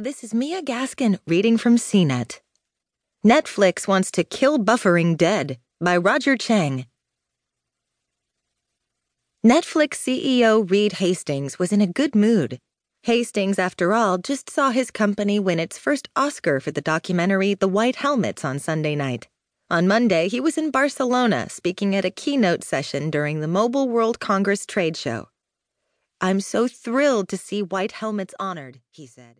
This is Mia Gaskin reading from CNET. Netflix wants to kill buffering dead by Roger Cheng. Netflix CEO Reed Hastings was in a good mood. Hastings, after all, just saw his company win its first Oscar for the documentary The White Helmets on Sunday night. On Monday, he was in Barcelona speaking at a keynote session during the Mobile World Congress trade show. I'm so thrilled to see White Helmets honored, he said.